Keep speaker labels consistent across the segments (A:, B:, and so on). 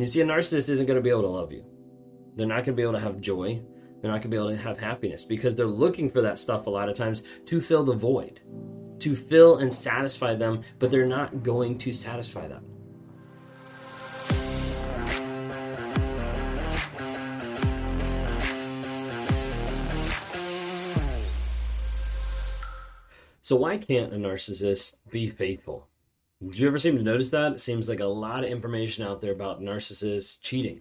A: You see, a narcissist isn't going to be able to love you. They're not going to be able to have joy. They're not going to be able to have happiness because they're looking for that stuff a lot of times to fill the void, to fill and satisfy them, but they're not going to satisfy that. So, why can't a narcissist be faithful? Did you ever seem to notice that? It seems like a lot of information out there about narcissists cheating.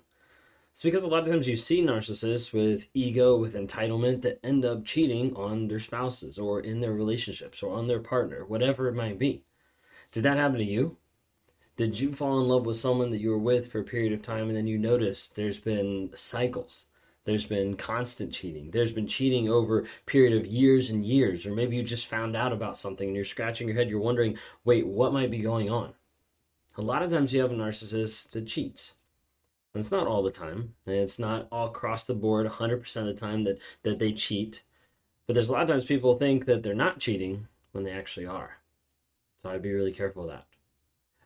A: It's because a lot of times you see narcissists with ego, with entitlement that end up cheating on their spouses or in their relationships or on their partner, whatever it might be. Did that happen to you? Did you fall in love with someone that you were with for a period of time and then you notice there's been cycles? There's been constant cheating. There's been cheating over a period of years and years. Or maybe you just found out about something and you're scratching your head. You're wondering, wait, what might be going on? A lot of times you have a narcissist that cheats. And it's not all the time. And it's not all across the board 100% of the time that, that they cheat. But there's a lot of times people think that they're not cheating when they actually are. So I'd be really careful of that.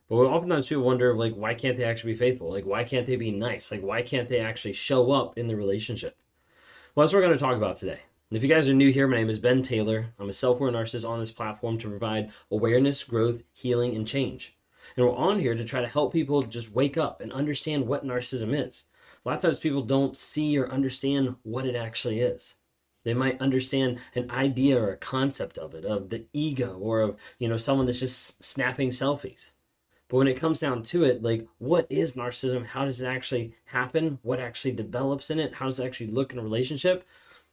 A: But oftentimes people wonder, like, why can't they actually be faithful? Like, why can't they be nice? Like, why can't they actually show up in the relationship? Well, that's what we're going to talk about today. And if you guys are new here, my name is Ben Taylor. I'm a self aware narcissist on this platform to provide awareness, growth, healing, and change. And we're on here to try to help people just wake up and understand what narcissism is. A lot of times people don't see or understand what it actually is. They might understand an idea or a concept of it, of the ego, or of you know someone that's just snapping selfies. But when it comes down to it, like what is narcissism? How does it actually happen? What actually develops in it? How does it actually look in a relationship?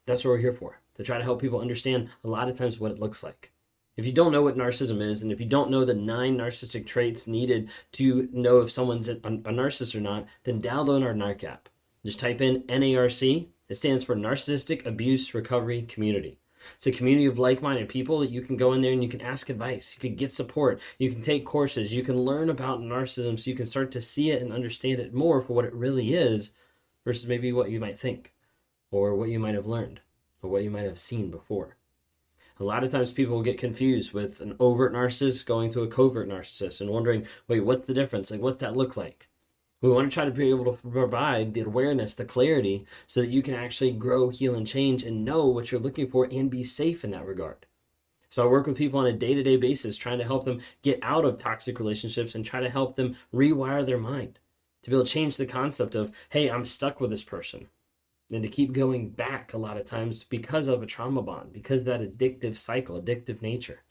A: That's what we're here for. To try to help people understand a lot of times what it looks like. If you don't know what narcissism is, and if you don't know the nine narcissistic traits needed to know if someone's a, narcissist or not, then download our NARC app. Just type in NARC. It stands for Narcissistic Abuse Recovery Community. It's a community of like minded people that you can go in there and you can ask advice. You can get support. You can take courses. You can learn about narcissism so you can start to see it and understand it more for what it really is versus maybe what you might think or what you might have learned or what you might have seen before. A lot of times people get confused with an overt narcissist going to a covert narcissist and wondering, wait, what's the difference? Like, what's that look like? We want to try to be able to provide the awareness, the clarity, so that you can actually grow, heal, and change and know what you're looking for and be safe in that regard. So I work with people on a day to day basis, trying to help them get out of toxic relationships and try to help them rewire their mind to be able to change the concept of, hey, I'm stuck with this person. And to keep going back a lot of times because of a trauma bond, because that addictive cycle, addictive nature.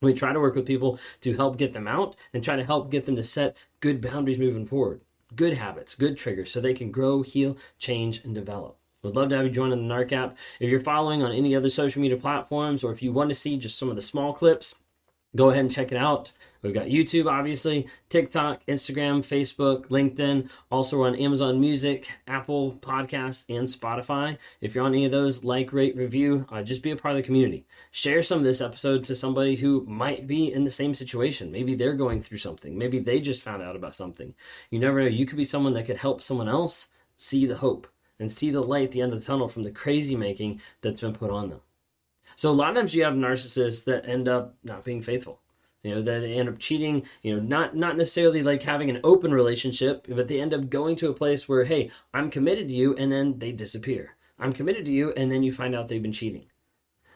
A: We try to work with people to help get them out and try to help get them to set good boundaries moving forward good habits, good triggers, so they can grow, heal, change, and develop. Would love to have you join in the NARC app. If you're following on any other social media platforms, or if you want to see just some of the small clips, go ahead and check it out. We've got YouTube, obviously, TikTok, Instagram, Facebook, LinkedIn. Also, we're on Amazon Music, Apple Podcasts, and Spotify. If you're on any of those, like, rate, review, uh, just be a part of the community. Share some of this episode to somebody who might be in the same situation. Maybe they're going through something. Maybe they just found out about something. You never know. You could be someone that could help someone else see the hope and see the light at the end of the tunnel from the crazy making that's been put on them. So a lot of times you have narcissists that end up not being faithful you know that end up cheating you know not not necessarily like having an open relationship but they end up going to a place where hey i'm committed to you and then they disappear. I'm committed to you and then you find out they've been cheating.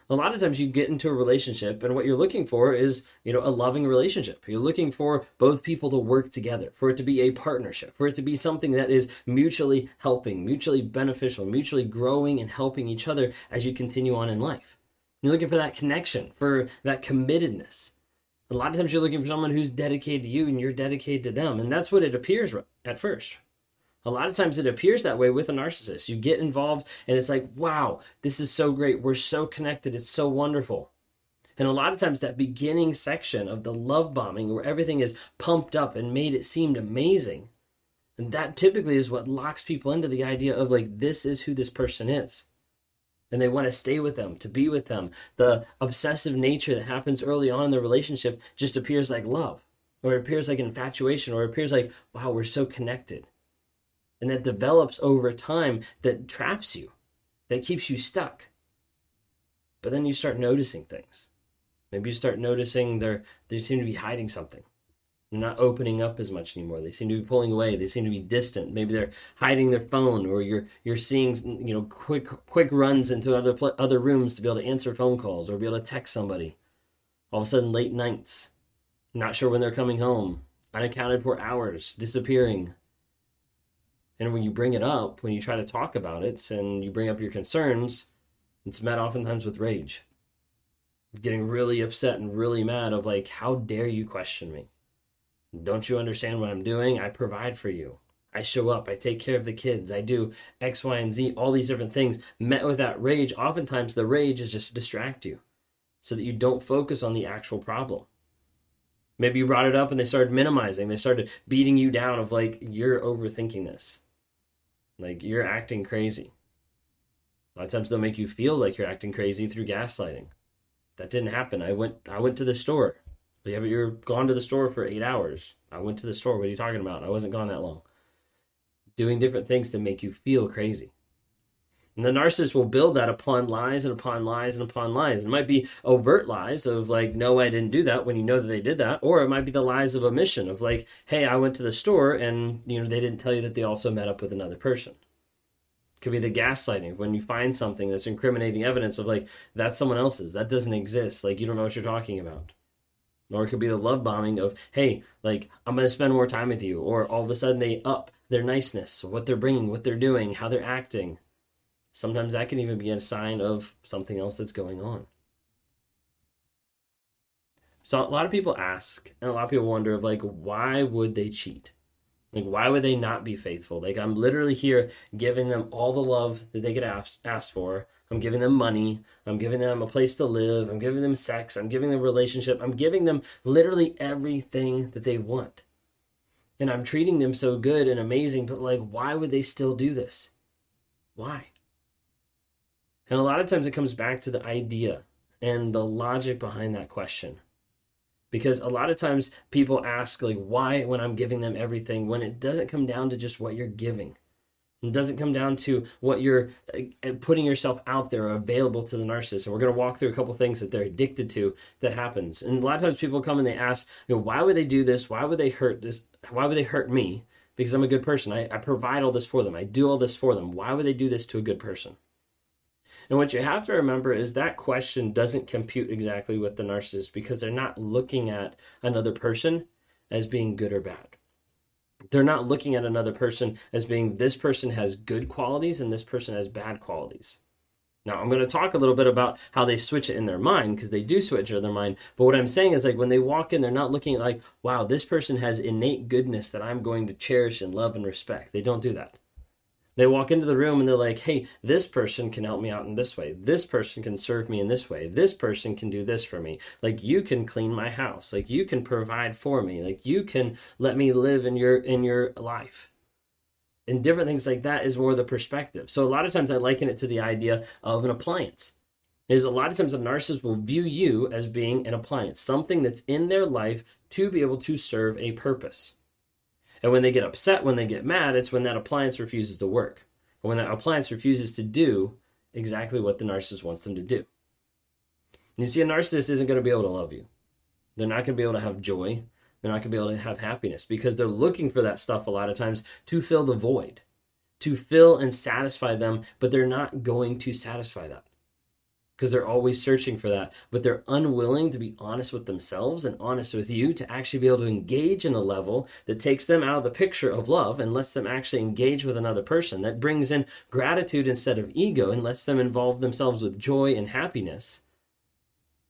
A: A lot of times you get into a relationship and what you're looking for is you know a loving relationship. You're looking for both people to work together for it to be a partnership for it to be something that is mutually helping mutually beneficial mutually growing and helping each other as you continue on in life you're looking for that connection for that committedness a lot of times you're looking for someone who's dedicated to you and you're dedicated to them. And that's what it appears at first. A lot of times it appears that way with a narcissist. You get involved and it's like, wow, this is so great. We're so connected. It's so wonderful. And a lot of times that beginning section of the love bombing where everything is pumped up and made it seem amazing. And that typically is what locks people into the idea of like, this is who this person is and they want to stay with them, to be with them. The obsessive nature that happens early on in the relationship just appears like love, or it appears like infatuation, or it appears like, wow, we're so connected. And that develops over time that traps you, that keeps you stuck. But then you start noticing things. Maybe you start noticing they're, they seem to be hiding something. They're not opening up as much anymore. They seem to be pulling away. They seem to be distant. Maybe they're hiding their phone, or you're you're seeing you know quick quick runs into other other rooms to be able to answer phone calls or be able to text somebody. All of a sudden, late nights, not sure when they're coming home, unaccounted for hours, disappearing. And when you bring it up, when you try to talk about it, and you bring up your concerns, it's met oftentimes with rage, getting really upset and really mad of like, how dare you question me? Don't you understand what I'm doing? I provide for you. I show up, I take care of the kids, I do X, Y, and Z, all these different things. Met with that rage, oftentimes the rage is just to distract you so that you don't focus on the actual problem. Maybe you brought it up and they started minimizing, they started beating you down of like, you're overthinking this. Like, you're acting crazy. A lot of times they'll make you feel like you're acting crazy through gaslighting. That didn't happen. I went I went to the store. Yeah, but you're gone to the store for eight hours. I went to the store. What are you talking about? I wasn't gone that long. Doing different things to make you feel crazy. And the narcissist will build that upon lies and upon lies and upon lies. It might be overt lies of like, no, I didn't do that when you know that they did that. Or it might be the lies of omission of like, hey, I went to the store and you know they didn't tell you that they also met up with another person. It could be the gaslighting when you find something that's incriminating evidence of like that's someone else's. That doesn't exist. Like you don't know what you're talking about. Or it could be the love bombing of, hey, like, I'm going to spend more time with you. Or all of a sudden they up their niceness, what they're bringing, what they're doing, how they're acting. Sometimes that can even be a sign of something else that's going on. So a lot of people ask, and a lot of people wonder, of like, why would they cheat? Like, why would they not be faithful? Like, I'm literally here giving them all the love that they could ask, ask for. I'm giving them money. I'm giving them a place to live. I'm giving them sex. I'm giving them relationship. I'm giving them literally everything that they want. And I'm treating them so good and amazing, but like, why would they still do this? Why? And a lot of times it comes back to the idea and the logic behind that question. Because a lot of times people ask, like, why when I'm giving them everything, when it doesn't come down to just what you're giving. It doesn't come down to what you're uh, putting yourself out there available to the narcissist. And we're going to walk through a couple things that they're addicted to that happens. And a lot of times people come and they ask, you know, why would they do this? Why would they hurt this? Why would they hurt me? Because I'm a good person. I, I provide all this for them. I do all this for them. Why would they do this to a good person? And what you have to remember is that question doesn't compute exactly with the narcissist because they're not looking at another person as being good or bad they're not looking at another person as being this person has good qualities and this person has bad qualities. Now, I'm going to talk a little bit about how they switch it in their mind because they do switch it in their mind. But what I'm saying is, like, when they walk in, they're not looking at, like, wow, this person has innate goodness that I'm going to cherish and love and respect. They don't do that. They walk into the room and they're like, hey, this person can help me out in this way. This person can serve me in this way. This person can do this for me. Like you can clean my house. Like you can provide for me. Like you can let me live in your in your life. And different things like that is more the perspective. So a lot of times I liken it to the idea of an appliance. Is a lot of times a narcissist will view you as being an appliance, something that's in their life to be able to serve a purpose. And when they get upset, when they get mad, it's when that appliance refuses to work. And when that appliance refuses to do exactly what the narcissist wants them to do. You see, a narcissist isn't going to be able to love you. They're not going to be able to have joy. They're not going to be able to have happiness because they're looking for that stuff a lot of times to fill the void, to fill and satisfy them, but they're not going to satisfy that because they're always searching for that, but they're unwilling to be honest with themselves and honest with you to actually be able to engage in a level that takes them out of the picture of love and lets them actually engage with another person, that brings in gratitude instead of ego and lets them involve themselves with joy and happiness.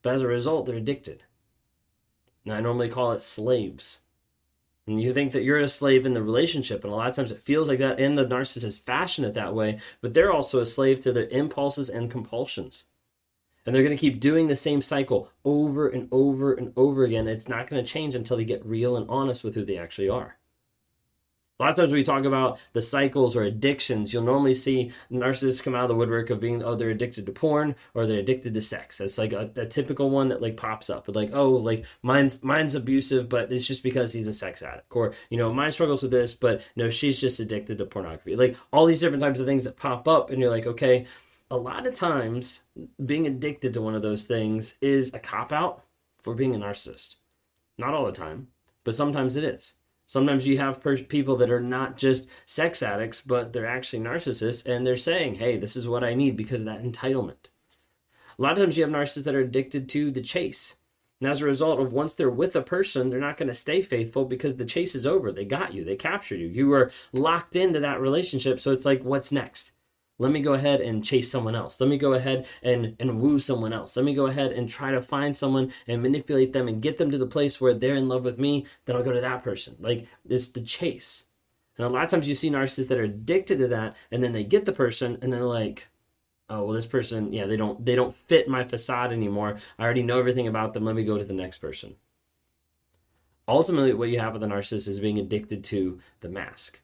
A: But as a result, they're addicted. Now, I normally call it slaves. And you think that you're a slave in the relationship, and a lot of times it feels like that, and the narcissist fashion it that way, but they're also a slave to their impulses and compulsions. And they're going to keep doing the same cycle over and over and over again. It's not going to change until they get real and honest with who they actually are. A lot of times when we talk about the cycles or addictions, you'll normally see narcissists come out of the woodwork of being, oh, they're addicted to porn or they're addicted to sex. It's like a, a typical one that like pops up. But Like, oh, like mine's mine's abusive, but it's just because he's a sex addict. Or, you know, mine struggles with this, but no, she's just addicted to pornography. Like all these different types of things that pop up, and you're like, okay, a lot of times being addicted to one of those things is a cop out for being a narcissist. Not all the time, but sometimes it is. Sometimes you have per- people that are not just sex addicts, but they're actually narcissists and they're saying, hey, this is what I need because of that entitlement. A lot of times you have narcissists that are addicted to the chase. And as a result of once they're with a person, they're not going to stay faithful because the chase is over. They got you, they captured you. You were locked into that relationship. So it's like, what's next? Let me go ahead and chase someone else. Let me go ahead and, and woo someone else. Let me go ahead and try to find someone and manipulate them and get them to the place where they're in love with me. Then I'll go to that person. Like it's the chase. And a lot of times you see narcissists that are addicted to that, and then they get the person, and they're like, "Oh, well, this person, yeah, they don't they don't fit my facade anymore. I already know everything about them. Let me go to the next person." Ultimately, what you have with a narcissist is being addicted to the mask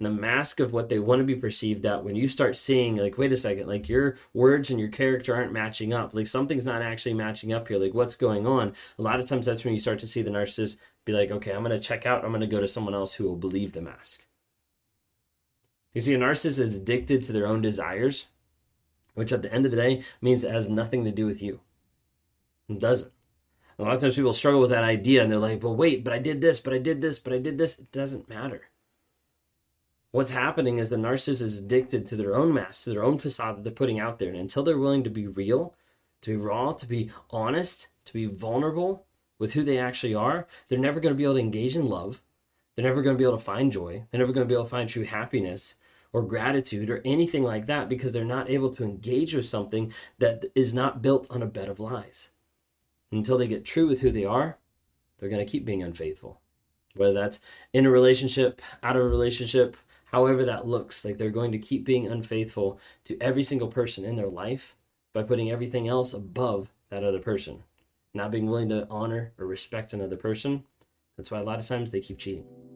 A: the mask of what they want to be perceived at when you start seeing like wait a second like your words and your character aren't matching up. Like something's not actually matching up here. Like what's going on? A lot of times that's when you start to see the narcissist be like okay i'm going to check out. I'm going to go to someone else who will believe the mask. You see a narcissist is addicted to their own desires which at the end of the day means it has nothing to do with you. It doesn't. A lot of times people struggle with that idea and they're like well wait but i did this but i did this but i did this. It doesn't matter what's happening is the narcissist is addicted to their own mask, to their own facade that they're putting out there. And until they're willing to be real, to be raw, to be honest, to be vulnerable with who they actually are, they're never going to be able to engage in love. They're never going to be able to find joy. They're never going to be able to find true happiness or gratitude or anything like that because they're not able to engage with something that is not built on a bed of lies. Until they get true with who they are, they're going to keep being unfaithful. Whether that's in a relationship, out of a relationship, however that looks. Like they're going to keep being unfaithful to every single person in their life by putting everything else above that other person, not being willing to honor or respect another person. That's why a lot of times they keep cheating.